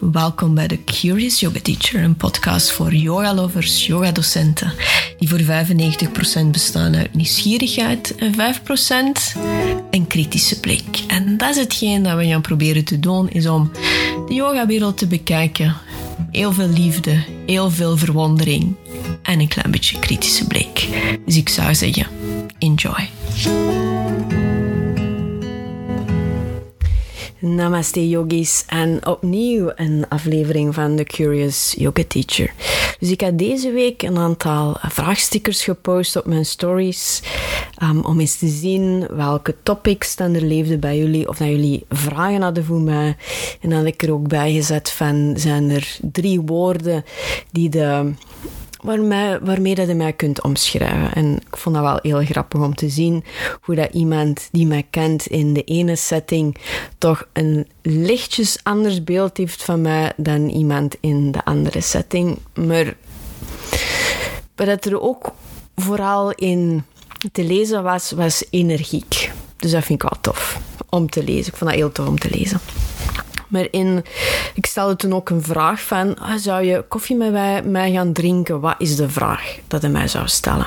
Welkom bij de Curious Yoga Teacher, een podcast voor yoga-lovers, yoga-docenten, die voor 95% bestaan uit nieuwsgierigheid en 5% een kritische blik. En dat is hetgeen dat we gaan proberen te doen, is om de yogawereld te bekijken. Heel veel liefde, heel veel verwondering en een klein beetje kritische blik. Dus ik zou zeggen, enjoy. Namaste yogis en opnieuw een aflevering van The Curious Yoga Teacher. Dus ik heb deze week een aantal vraagstickers gepost op mijn stories um, om eens te zien welke topics dan er leefden bij jullie of dat jullie vragen hadden voor mij. En dan heb ik er ook bij gezet van zijn er drie woorden die de waarmee, dat je mij kunt omschrijven. En ik vond dat wel heel grappig om te zien hoe dat iemand die mij kent in de ene setting toch een lichtjes anders beeld heeft van mij dan iemand in de andere setting. Maar wat er ook vooral in te lezen was, was energiek. Dus dat vind ik wel tof om te lezen. Ik vond dat heel tof om te lezen. Maar in, ik stelde toen ook een vraag van, ah, zou je koffie met mij, gaan drinken? Wat is de vraag dat hij mij zou stellen?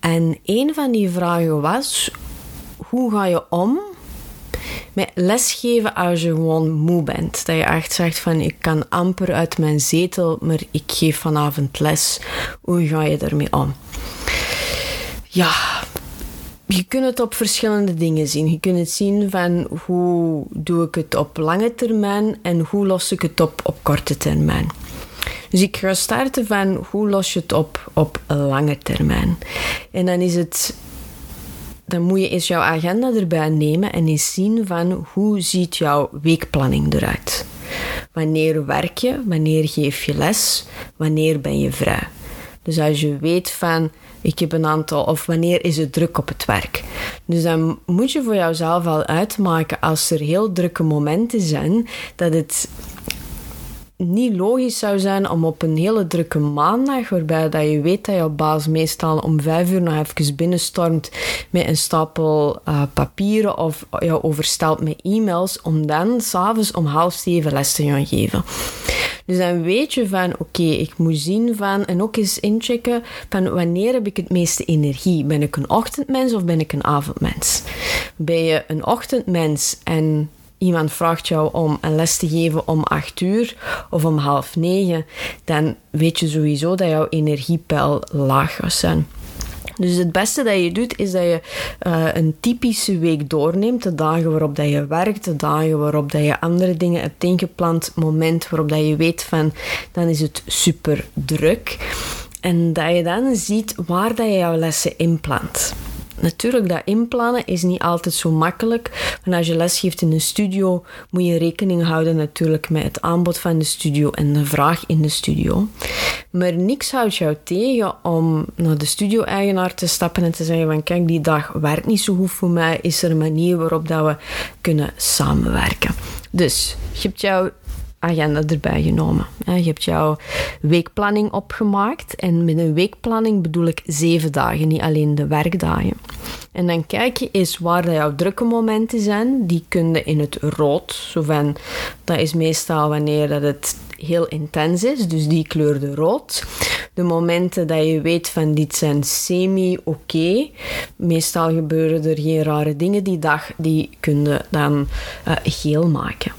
En een van die vragen was, hoe ga je om met lesgeven als je gewoon moe bent? Dat je echt zegt van, ik kan amper uit mijn zetel, maar ik geef vanavond les. Hoe ga je ermee om? Ja, je kunt het op verschillende dingen zien. Je kunt het zien van hoe doe ik het op lange termijn en hoe los ik het op op korte termijn. Dus ik ga starten van hoe los je het op op lange termijn. En dan is het dan moet je eens jouw agenda erbij nemen en eens zien van hoe ziet jouw weekplanning eruit. Wanneer werk je? Wanneer geef je les? Wanneer ben je vrij? Dus als je weet van ik heb een aantal, of wanneer is het druk op het werk. Dus dan moet je voor jouzelf al uitmaken als er heel drukke momenten zijn, dat het niet logisch zou zijn om op een hele drukke maandag, waarbij dat je weet dat je baas meestal om vijf uur nog even binnenstormt met een stapel uh, papieren of jou overstelt met e-mails, om dan s'avonds om half zeven les te gaan geven. Dus dan weet je van, oké, ik moet zien van, en ook eens inchecken van wanneer heb ik het meeste energie? Ben ik een ochtendmens of ben ik een avondmens? Ben je een ochtendmens en iemand vraagt jou om een les te geven om acht uur of om half negen, dan weet je sowieso dat jouw energiepeil laag gaat zijn. Dus het beste dat je doet, is dat je uh, een typische week doorneemt. De dagen waarop dat je werkt, de dagen waarop dat je andere dingen hebt ingepland, moment waarop dat je weet van, dan is het super druk. En dat je dan ziet waar dat je jouw lessen inplant. Natuurlijk, dat inplannen is niet altijd zo makkelijk. Want als je lesgeeft in een studio, moet je rekening houden natuurlijk met het aanbod van de studio en de vraag in de studio. Maar niks houdt jou tegen om naar de studio-eigenaar te stappen en te zeggen van kijk, die dag werkt niet zo goed voor mij. Is er een manier waarop dat we kunnen samenwerken? Dus, je hebt jouw agenda erbij genomen. Je hebt jouw weekplanning opgemaakt. En met een weekplanning bedoel ik zeven dagen, niet alleen de werkdagen. En dan kijk je eens waar jouw drukke momenten zijn. Die kun je in het rood. Zo dat is meestal wanneer dat het heel intens is, dus die kleurde rood. De momenten dat je weet van dit zijn semi-oké, meestal gebeuren er geen rare dingen die dag, die kun je dan uh, geel maken.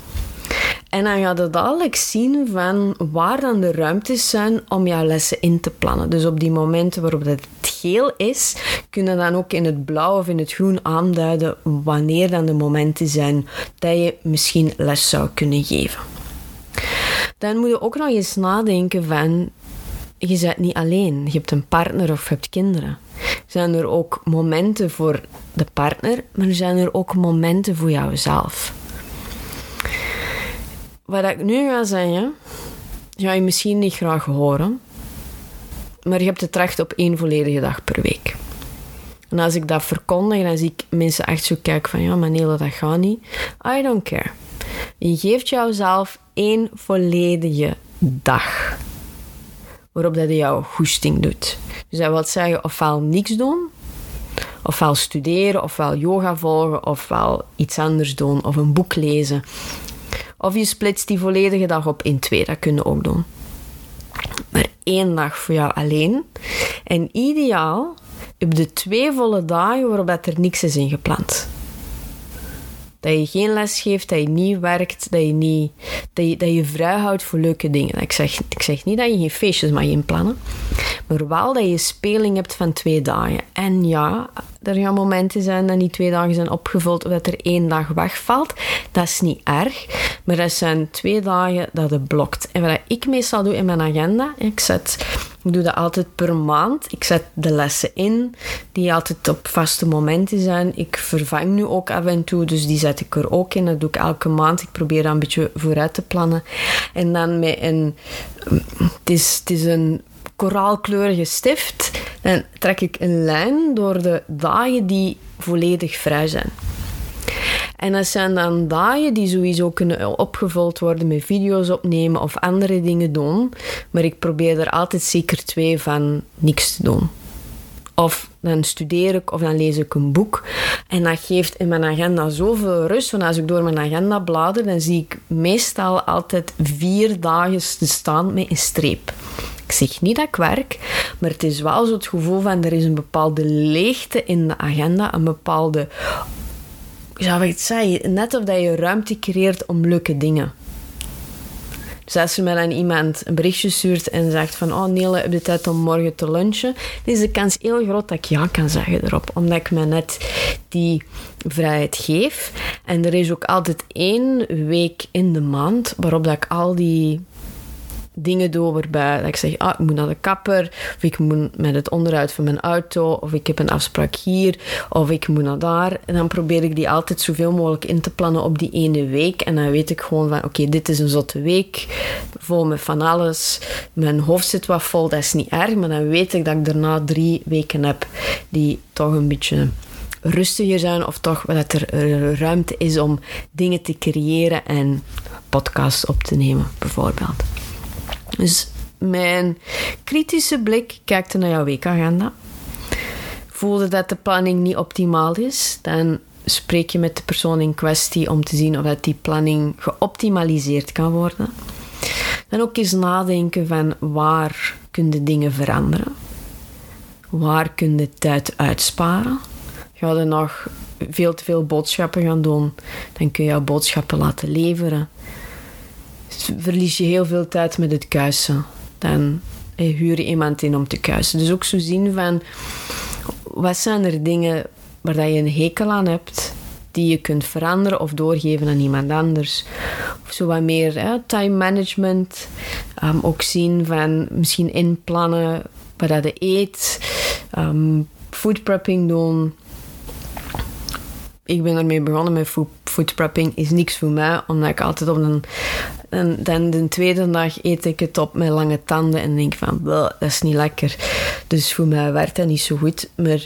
En dan ga je dadelijk zien van waar dan de ruimtes zijn om jouw lessen in te plannen. Dus op die momenten waarop het geel is, kunnen dan ook in het blauw of in het groen aanduiden wanneer dan de momenten zijn dat je misschien les zou kunnen geven. Dan moet je ook nog eens nadenken van, je bent niet alleen. Je hebt een partner of je hebt kinderen. Zijn er ook momenten voor de partner, maar zijn er ook momenten voor jouzelf wat ik nu ga zeggen, ga je misschien niet graag horen. Maar je hebt het recht op één volledige dag per week. En als ik dat verkondig, dan zie ik mensen echt zo kijken van... Ja, maar nee, dat gaat niet. I don't care. Je geeft jouzelf één volledige dag. Waarop dat je jouw goesting doet. Dus dat wil zeggen, ofwel niks doen... Ofwel studeren, ofwel yoga volgen, ofwel iets anders doen, of een boek lezen Of je splitst die volledige dag op in twee, dat kun je ook doen. Maar één dag voor jou alleen. En ideaal op de twee volle dagen waarop er niks is ingepland. Dat je geen les geeft, dat je niet werkt, dat je, niet, dat je, dat je vrij houdt voor leuke dingen. Ik zeg, ik zeg niet dat je geen feestjes mag inplannen, maar wel dat je speling hebt van twee dagen. En ja, er gaan momenten zijn dat die twee dagen zijn opgevuld of dat er één dag wegvalt. Dat is niet erg, maar dat zijn twee dagen dat het blokt. En wat ik meestal doe in mijn agenda, ik zet ik doe dat altijd per maand. Ik zet de lessen in, die altijd op vaste momenten zijn. Ik vervang nu ook af en toe, dus die zet ik er ook in. Dat doe ik elke maand. Ik probeer dat een beetje vooruit te plannen. En dan met een... Het is, het is een koraalkleurige stift. Dan trek ik een lijn door de dagen die volledig vrij zijn. En dat zijn dan dagen die sowieso kunnen opgevuld worden met video's opnemen of andere dingen doen. Maar ik probeer er altijd zeker twee van niks te doen. Of dan studeer ik of dan lees ik een boek. En dat geeft in mijn agenda zoveel rust. Want als ik door mijn agenda blader, dan zie ik meestal altijd vier dagen te staan met een streep. Ik zeg niet dat ik werk, maar het is wel zo het gevoel van er is een bepaalde leegte in de agenda, een bepaalde ja, wat ik zei, net of dat je ruimte creëert om leuke dingen. Dus als er mij dan iemand een berichtje stuurt en zegt van oh Nele, heb je tijd om morgen te lunchen? Dan is de kans heel groot dat ik ja kan zeggen erop. Omdat ik me net die vrijheid geef. En er is ook altijd één week in de maand waarop dat ik al die dingen doe waarbij dat ik zeg, ah, ik moet naar de kapper, of ik moet met het onderhoud van mijn auto, of ik heb een afspraak hier, of ik moet naar daar. En dan probeer ik die altijd zoveel mogelijk in te plannen op die ene week. En dan weet ik gewoon van, oké, dit is een zotte week, vol met van alles. Mijn hoofd zit wat vol, dat is niet erg, maar dan weet ik dat ik daarna drie weken heb die toch een beetje rustiger zijn of toch dat er ruimte is om dingen te creëren en podcasts op te nemen, bijvoorbeeld. Dus mijn kritische blik kijkt naar jouw weekagenda. Voelde dat de planning niet optimaal is, dan spreek je met de persoon in kwestie om te zien of dat die planning geoptimaliseerd kan worden. Dan ook eens nadenken van waar kun je dingen veranderen. Waar kun je tijd uitsparen. Ga je nog veel te veel boodschappen gaan doen, dan kun je jouw boodschappen laten leveren verlies je heel veel tijd met het kuisen. Dan huur je iemand in om te kuisen. Dus ook zo zien van wat zijn er dingen waar je een hekel aan hebt, die je kunt veranderen of doorgeven aan iemand anders. Of zo wat meer time management. Um, ook zien van misschien inplannen wat je eet. Um, food prepping doen. Ik ben ermee begonnen met food, food prepping. Is niks voor mij, omdat ik altijd op een en dan de tweede dag eet ik het op met lange tanden en denk van, dat is niet lekker. Dus voor mij werkt dat niet zo goed. Maar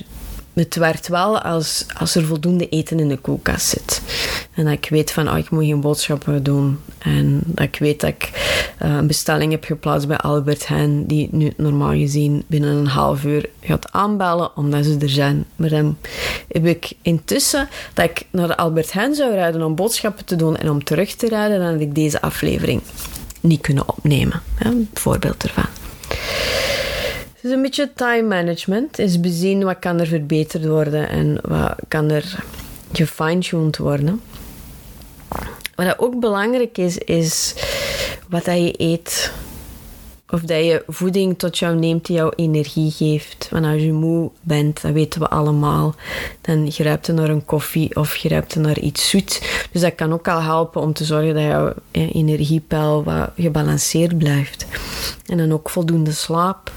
het werkt wel als, als er voldoende eten in de koelkast zit. En dat ik weet van, oh, ik moet geen boodschappen doen. En dat ik weet dat ik uh, een bestelling heb geplaatst bij Albert Heijn, die nu normaal gezien binnen een half uur gaat aanbellen, omdat ze er zijn. Maar dan heb ik intussen dat ik naar Albert Heijn zou rijden om boodschappen te doen en om terug te rijden, dan had ik deze aflevering niet kunnen opnemen. Een voorbeeld ervan. Dus een beetje time management is bezien wat kan er verbeterd worden en wat kan er gefine-tuned worden. Wat ook belangrijk is, is wat je eet. Of dat je voeding tot jou neemt die jou energie geeft. Want als je moe bent, dat weten we allemaal, dan grijpt je naar een koffie of grijpt naar iets zoet. Dus dat kan ook al helpen om te zorgen dat jouw energiepeil wat gebalanceerd blijft. En dan ook voldoende slaap.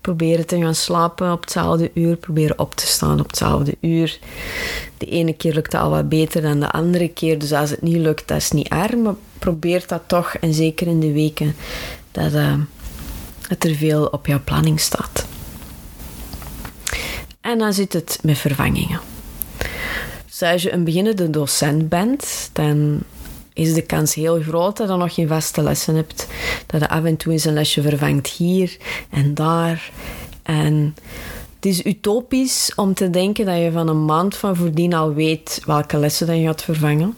Proberen te gaan slapen op hetzelfde uur. Proberen op te staan op hetzelfde uur. De ene keer lukt het al wat beter dan de andere keer. Dus als het niet lukt, dat is niet erg. Maar probeer dat toch. En zeker in de weken dat, uh, dat er veel op jouw planning staat. En dan zit het met vervangingen. Dus als je een beginnende docent bent, dan is de kans heel groot dat je nog geen vaste lessen hebt. Dat je af en toe eens een lesje vervangt hier en daar. En het is utopisch om te denken dat je van een maand van voordien al weet welke lessen je gaat vervangen.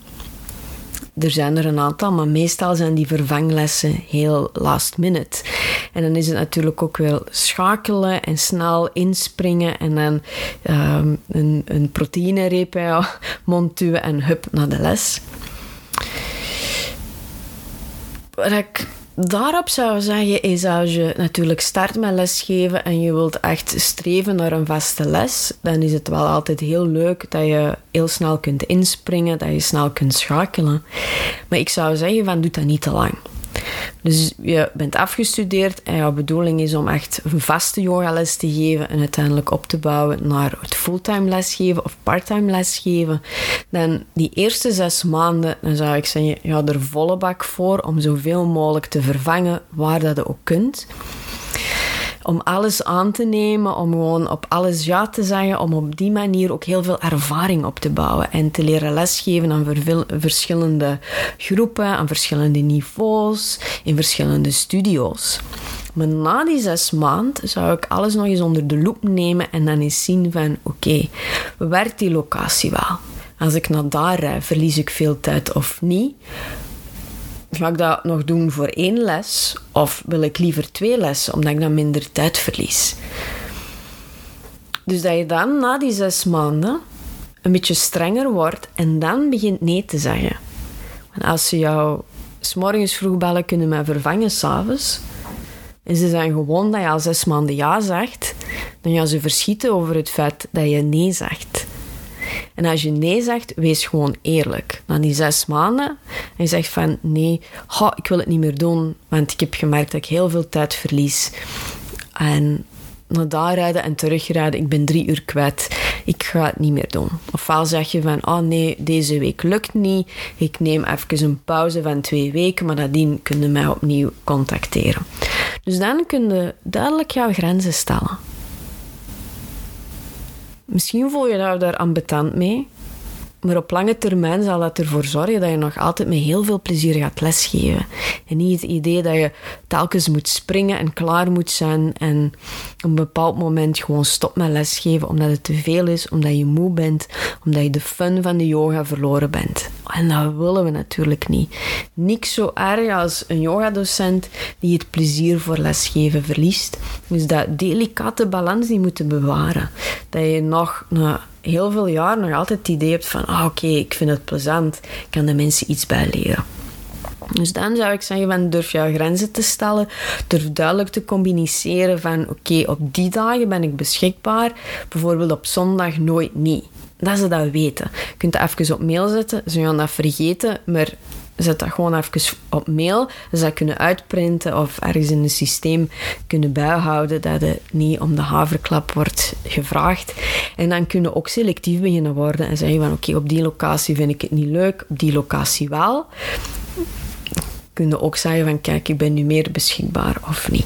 Er zijn er een aantal, maar meestal zijn die vervanglessen heel last minute. En dan is het natuurlijk ook wel schakelen en snel inspringen en dan um, een, een proteïnereep duwen en hup naar de les. Wat ik daarop zou zeggen is als je natuurlijk start met lesgeven en je wilt echt streven naar een vaste les, dan is het wel altijd heel leuk dat je heel snel kunt inspringen, dat je snel kunt schakelen. Maar ik zou zeggen van doe dat niet te lang. Dus je bent afgestudeerd en jouw bedoeling is om echt een vaste yogales te geven en uiteindelijk op te bouwen naar het fulltime lesgeven of parttime lesgeven. Dan die eerste zes maanden, dan zou ik zeggen, ja, er volle bak voor om zoveel mogelijk te vervangen waar dat je ook kunt om alles aan te nemen, om gewoon op alles ja te zeggen, om op die manier ook heel veel ervaring op te bouwen en te leren lesgeven aan verschillende groepen, aan verschillende niveaus, in verschillende studio's. Maar na die zes maanden zou ik alles nog eens onder de loep nemen en dan eens zien van oké, werkt die locatie wel? Als ik naar daar rijd, verlies ik veel tijd of niet? Ga ik dat nog doen voor één les? Of wil ik liever twee lessen, omdat ik dan minder tijd verlies? Dus dat je dan na die zes maanden een beetje strenger wordt en dan begint nee te zeggen. Want als ze jou s'morgens vroeg bellen, kunnen mij vervangen s'avonds. En ze zijn gewoon dat je al zes maanden ja zegt, dan gaan ze verschieten over het feit dat je nee zegt. En als je nee zegt, wees gewoon eerlijk. Na die zes maanden, en je zegt van nee, ik wil het niet meer doen, want ik heb gemerkt dat ik heel veel tijd verlies. En naar daar rijden en terugrijden, ik ben drie uur kwijt. Ik ga het niet meer doen. Ofwel zeg je van, oh nee, deze week lukt niet. Ik neem even een pauze van twee weken, maar nadien kun je mij opnieuw contacteren. Dus dan kun je duidelijk jouw grenzen stellen. Misschien voel je jou daar ambetant mee. Maar op lange termijn zal dat ervoor zorgen dat je nog altijd met heel veel plezier gaat lesgeven. En niet het idee dat je telkens moet springen en klaar moet zijn en op een bepaald moment gewoon stopt met lesgeven omdat het te veel is, omdat je moe bent, omdat je de fun van de yoga verloren bent. En dat willen we natuurlijk niet. Niks zo erg als een yogadocent die het plezier voor lesgeven verliest. Dus dat delicate balans die moeten bewaren. Dat je nog heel veel jaar nog altijd het idee hebt van ah, oké, ik vind het plezant, ik kan de mensen iets bij leren. Dus dan zou ik zeggen van durf jouw grenzen te stellen, durf duidelijk te communiceren van oké, op die dagen ben ik beschikbaar, bijvoorbeeld op zondag nooit niet dat ze dat weten. Je kunt dat even op mail zetten, ze gaan dat vergeten, maar zet dat gewoon even op mail. Ze dat kunnen uitprinten of ergens in een systeem kunnen bijhouden dat het niet om de haverklap wordt gevraagd. En dan kunnen ook selectief beginnen worden en zeggen van oké, op die locatie vind ik het niet leuk, op die locatie wel. Kunnen ook zeggen van kijk, ik ben nu meer beschikbaar of niet.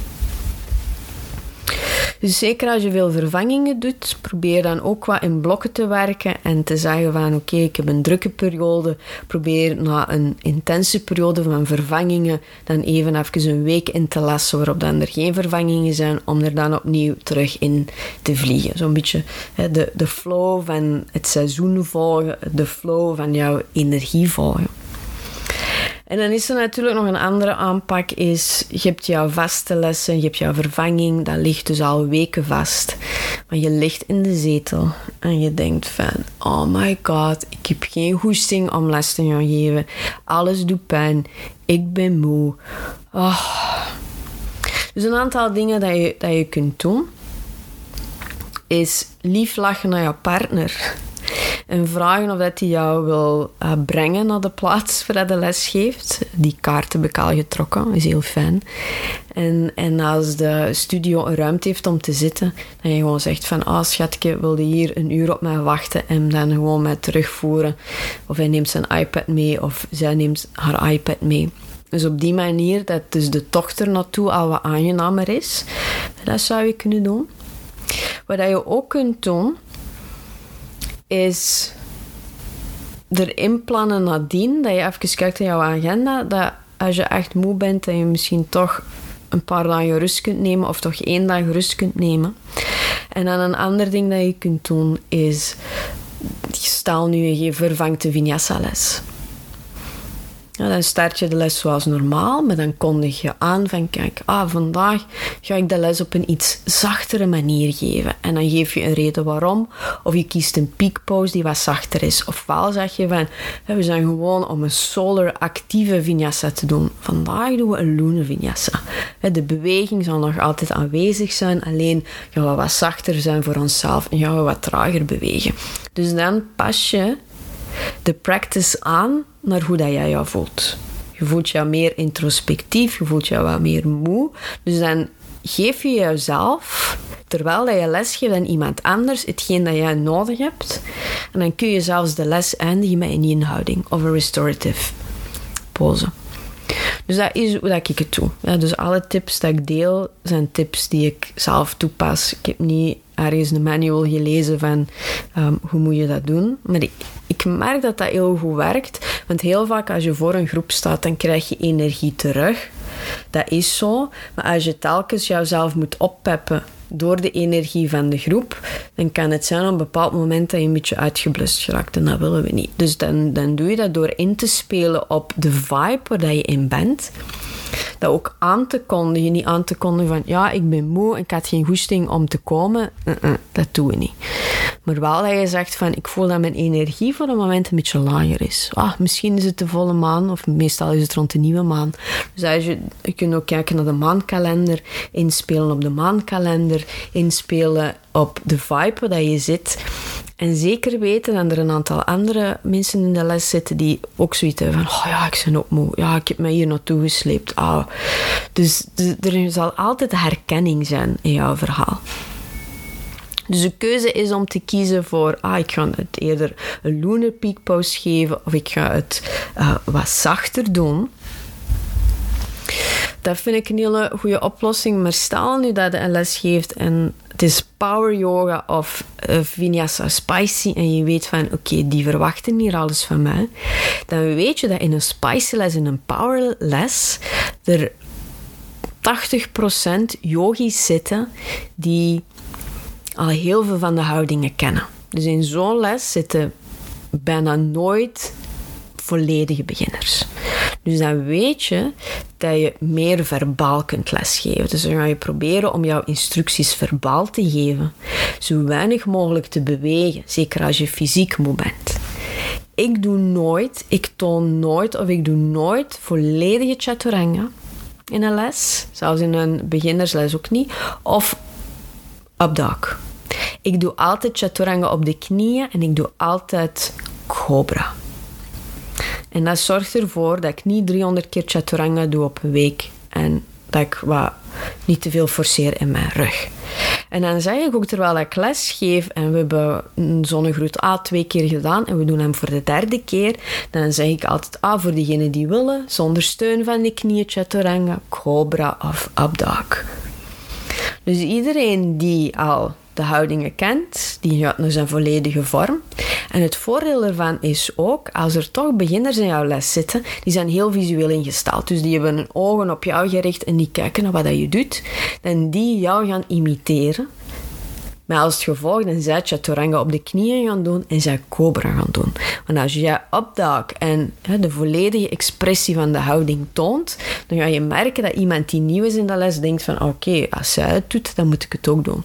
Dus zeker als je veel vervangingen doet, probeer dan ook wat in blokken te werken en te zeggen van oké, ik heb een drukke periode, probeer na een intense periode van vervangingen dan even even een week in te lassen waarop dan er geen vervangingen zijn, om er dan opnieuw terug in te vliegen. Zo'n beetje hè, de, de flow van het seizoen volgen, de flow van jouw energie volgen. En dan is er natuurlijk nog een andere aanpak, is je hebt jouw vaste lessen, je hebt jouw vervanging, dat ligt dus al weken vast. Maar je ligt in de zetel en je denkt van, oh my god, ik heb geen goesting om les te gaan geven. Alles doet pijn, ik ben moe. Oh. Dus een aantal dingen dat je, dat je kunt doen, is lief lachen naar je partner en vragen of dat hij jou wil uh, brengen naar de plaats waar hij de les geeft. Die kaarten heb ik al getrokken, is heel fijn. En, en als de studio een ruimte heeft om te zitten, dan je gewoon zegt van, ah oh, schatje, wil je hier een uur op mij wachten en dan gewoon mij terugvoeren. Of hij neemt zijn iPad mee of zij neemt haar iPad mee. Dus op die manier dat dus de dochter naartoe al wat aangenamer is. Dat zou je kunnen doen. Wat je ook kunt doen, is erin plannen nadien, dat je even kijkt naar jouw agenda, dat als je echt moe bent, dat je misschien toch een paar dagen rust kunt nemen of toch één dag rust kunt nemen. En dan een ander ding dat je kunt doen is, stel nu je vervangt de vinyasa les. Ja, dan start je de les zoals normaal, maar dan kondig je aan van kijk, ah, vandaag ga ik de les op een iets zachtere manier geven. En dan geef je een reden waarom, of je kiest een peakpose die wat zachter is. Ofwel zeg je van, we zijn gewoon om een solar actieve vinyasa te doen. Vandaag doen we een lunar vinyasa. De beweging zal nog altijd aanwezig zijn, alleen gaan we wat zachter zijn voor onszelf en gaan we wat trager bewegen. Dus dan pas je de practice aan naar hoe dat jij jou voelt. Je voelt je meer introspectief, je voelt je wat meer moe. Dus dan geef je jezelf, terwijl je les geeft aan iemand anders, hetgeen dat jij nodig hebt. En dan kun je zelfs de les eindigen met een inhouding of een restorative pose. Dus dat is hoe ik het doe. Dus alle tips die ik deel, zijn tips die ik zelf toepas. Ik heb niet ergens een manual gelezen van ehm, hoe moet je dat doen. Maar ik, ik merk dat dat heel goed werkt. Want heel vaak als je voor een groep staat, dan krijg je energie terug. Dat is zo. Maar als je telkens jouzelf moet oppeppen door de energie van de groep, dan kan het zijn op een bepaald moment dat je een beetje uitgeblust geraakt. En dat willen we niet. Dus dan, dan doe je dat door in te spelen op de vibe waar je in bent dat ook aan te kondigen. Niet aan te kondigen van, ja, ik ben moe, ik had geen goesting om te komen. dat doen we niet. Maar wel dat je zegt van, ik voel dat mijn energie voor een moment een beetje lager is. Ah, misschien is het de volle maan, of meestal is het rond de nieuwe maan. Dus als je, je kunt ook kijken naar de maankalender, inspelen op de maankalender, inspelen op de vibe waar je zit. En zeker weten dat er een aantal andere mensen in de les zitten die ook zoiets hebben van, oh ja, ik ben ook moe. Ja, ik heb me hier naartoe gesleept. Dus, er zal altijd herkenning zijn in jouw verhaal. Dus de keuze is om te kiezen voor, ah, ik ga het eerder een lunar peak geven of ik ga het uh, wat zachter doen. Dat vind ik een hele goede oplossing. Maar stel nu dat je een les geeft en het is power yoga of uh, vinyasa spicy en je weet van oké, die verwachten hier alles van mij, dan weet je dat in een spicy les, in een power les, er 80% yogis zitten die al heel veel van de houdingen kennen. Dus in zo'n les zitten bijna nooit volledige beginners. Dus dan weet je dat je meer verbaal kunt lesgeven. Dus dan ga je proberen om jouw instructies verbaal te geven. Zo weinig mogelijk te bewegen, zeker als je fysiek moe bent. Ik doe nooit, ik toon nooit of ik doe nooit volledige chaturanga in een les. Zelfs in een beginnersles ook niet. Of up dog. Ik doe altijd chaturanga op de knieën en ik doe altijd cobra. En dat zorgt ervoor dat ik niet 300 keer chaturanga doe op een week. En dat ik wat niet te veel forceer in mijn rug. En dan zeg ik ook, terwijl ik les geef en we hebben een zonnegroet A twee keer gedaan en we doen hem voor de derde keer, dan zeg ik altijd, ah, voor diegenen die willen, zonder steun van de knieën, chaturanga, cobra of abdak. Dus iedereen die al de houdingen kent, die gaat naar zijn volledige vorm. En het voordeel ervan is ook, als er toch beginners in jouw les zitten, die zijn heel visueel ingesteld. Dus die hebben hun ogen op jou gericht en die kijken naar wat je doet. En die jou gaan imiteren. Maar als gevolg, dan zij chaturanga op de knieën gaan doen en zij cobra gaan doen. Want als jij opduikt en de volledige expressie van de houding toont, dan ga je merken dat iemand die nieuw is in de les denkt van oké, als zij het doet, dan moet ik het ook doen.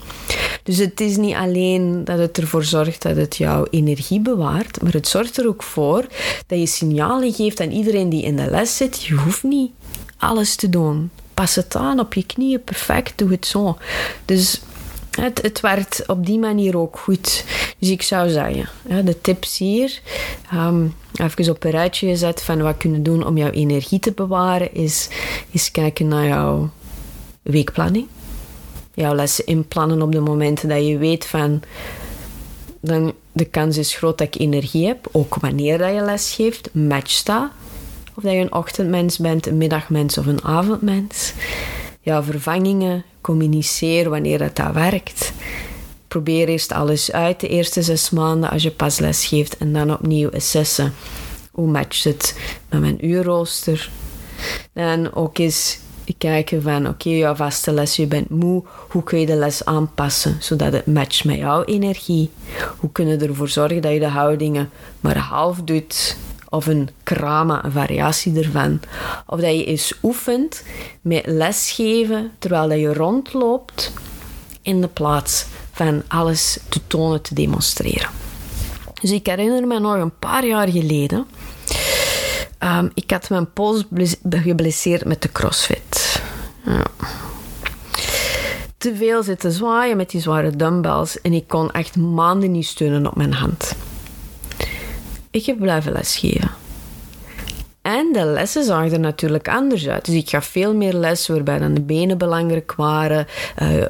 Dus het is niet alleen dat het ervoor zorgt dat het jouw energie bewaart, maar het zorgt er ook voor dat je signalen geeft aan iedereen die in de les zit. Je hoeft niet alles te doen. Pas het aan op je knieën, perfect, doe het zo. Dus het, het werkt op die manier ook goed. Dus ik zou zeggen, de tips hier, um, even op een rijtje gezet van wat kunnen doen om jouw energie te bewaren, is, is kijken naar jouw weekplanning jouw lessen inplannen op de momenten dat je weet van dan de kans is groot dat ik energie heb, ook wanneer dat je les geeft, match dat. Of dat je een ochtendmens bent, een middagmens of een avondmens. Jouw vervangingen, communiceer wanneer dat, dat werkt. Probeer eerst alles uit de eerste zes maanden als je pas les geeft en dan opnieuw assessen. Hoe matcht het met mijn uurrooster? En ook eens kijken van oké, jouw vaste les, je bent moe, hoe kun je de les aanpassen zodat het matcht met jouw energie? Hoe kunnen we ervoor zorgen dat je de houdingen maar half doet of een krama, variatie ervan. Of dat je eens oefent met lesgeven terwijl dat je rondloopt in de plaats van alles te tonen, te demonstreren. Dus ik herinner me nog een paar jaar geleden. Um, ik had mijn pols geblesseerd met de crossfit. Ja. Te veel zitten zwaaien met die zware dumbbells en ik kon echt maanden niet steunen op mijn hand. Ik heb blijven lesgeven. En de lessen zagen er natuurlijk anders uit. Dus ik gaf veel meer les waarbij dan de benen belangrijk waren. Uh,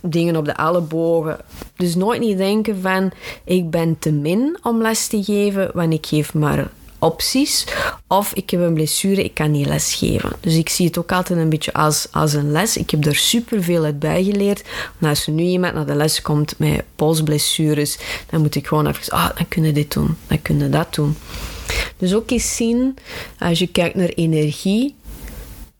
dingen op de ellebogen. Dus nooit niet denken van ik ben te min om les te geven, want ik geef maar opties. Of ik heb een blessure, ik kan niet lesgeven. Dus ik zie het ook altijd een beetje als, als een les. Ik heb er superveel uit bijgeleerd. Maar als nu iemand naar de les komt met polsblessures, dan moet ik gewoon even, ah, dan kunnen dit doen, dan kunnen dat doen. Dus ook eens zien, als je kijkt naar energie,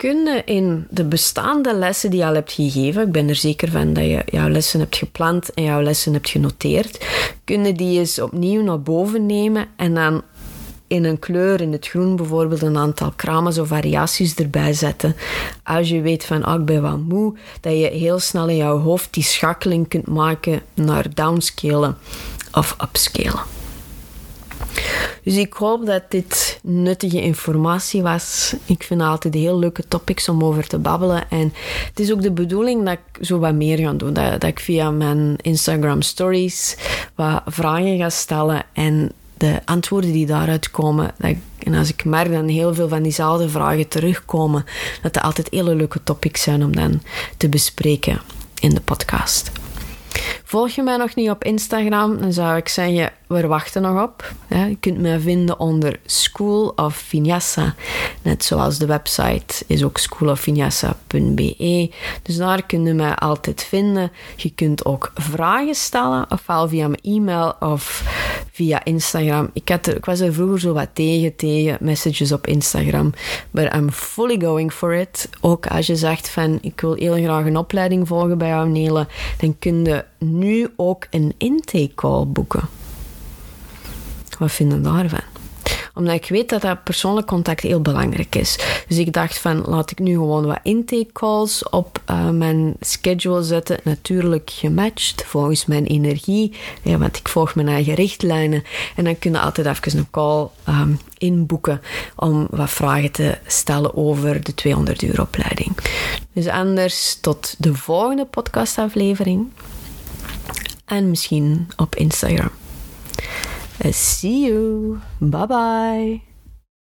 kunnen in de bestaande lessen die je al hebt gegeven, ik ben er zeker van dat je jouw lessen hebt gepland en jouw lessen hebt genoteerd, kunnen die eens opnieuw naar boven nemen en dan in een kleur, in het groen bijvoorbeeld, een aantal kramen of variaties erbij zetten. Als je weet van, ah, ik ben wat moe, dat je heel snel in jouw hoofd die schakeling kunt maken naar downscalen of upscalen. Dus ik hoop dat dit nuttige informatie was. Ik vind altijd heel leuke topics om over te babbelen. En het is ook de bedoeling dat ik zo wat meer ga doen. Dat, dat ik via mijn Instagram stories wat vragen ga stellen. En de antwoorden die daaruit komen, dat ik, en als ik merk dat heel veel van diezelfde vragen terugkomen, dat het altijd hele leuke topics zijn om dan te bespreken in de podcast. Volg je mij nog niet op Instagram, dan zou ik zeggen, we wachten nog op. je kunt mij vinden onder School of Vinyasa. Net zoals de website is ook schoolofvinyasa.be. Dus daar kun je mij altijd vinden. Je kunt ook vragen stellen, ofwel via mijn e-mail of via Instagram. Ik, had ik was er vroeger zo wat tegen, tegen messages op Instagram. Maar I'm fully going for it. Ook als je zegt van, ik wil heel graag een opleiding volgen bij jou, Nele, dan kun je nu ook een intake call boeken. Wat vinden daarvan? Omdat ik weet dat dat persoonlijk contact heel belangrijk is. Dus ik dacht van, laat ik nu gewoon wat intake calls op uh, mijn schedule zetten. Natuurlijk gematcht, volgens mijn energie. Want ik volg mijn eigen richtlijnen. En dan kun je altijd even een call um, inboeken om wat vragen te stellen over de 200 uur opleiding. Dus anders tot de volgende podcastaflevering. En misschien op Instagram. See you. Bye bye.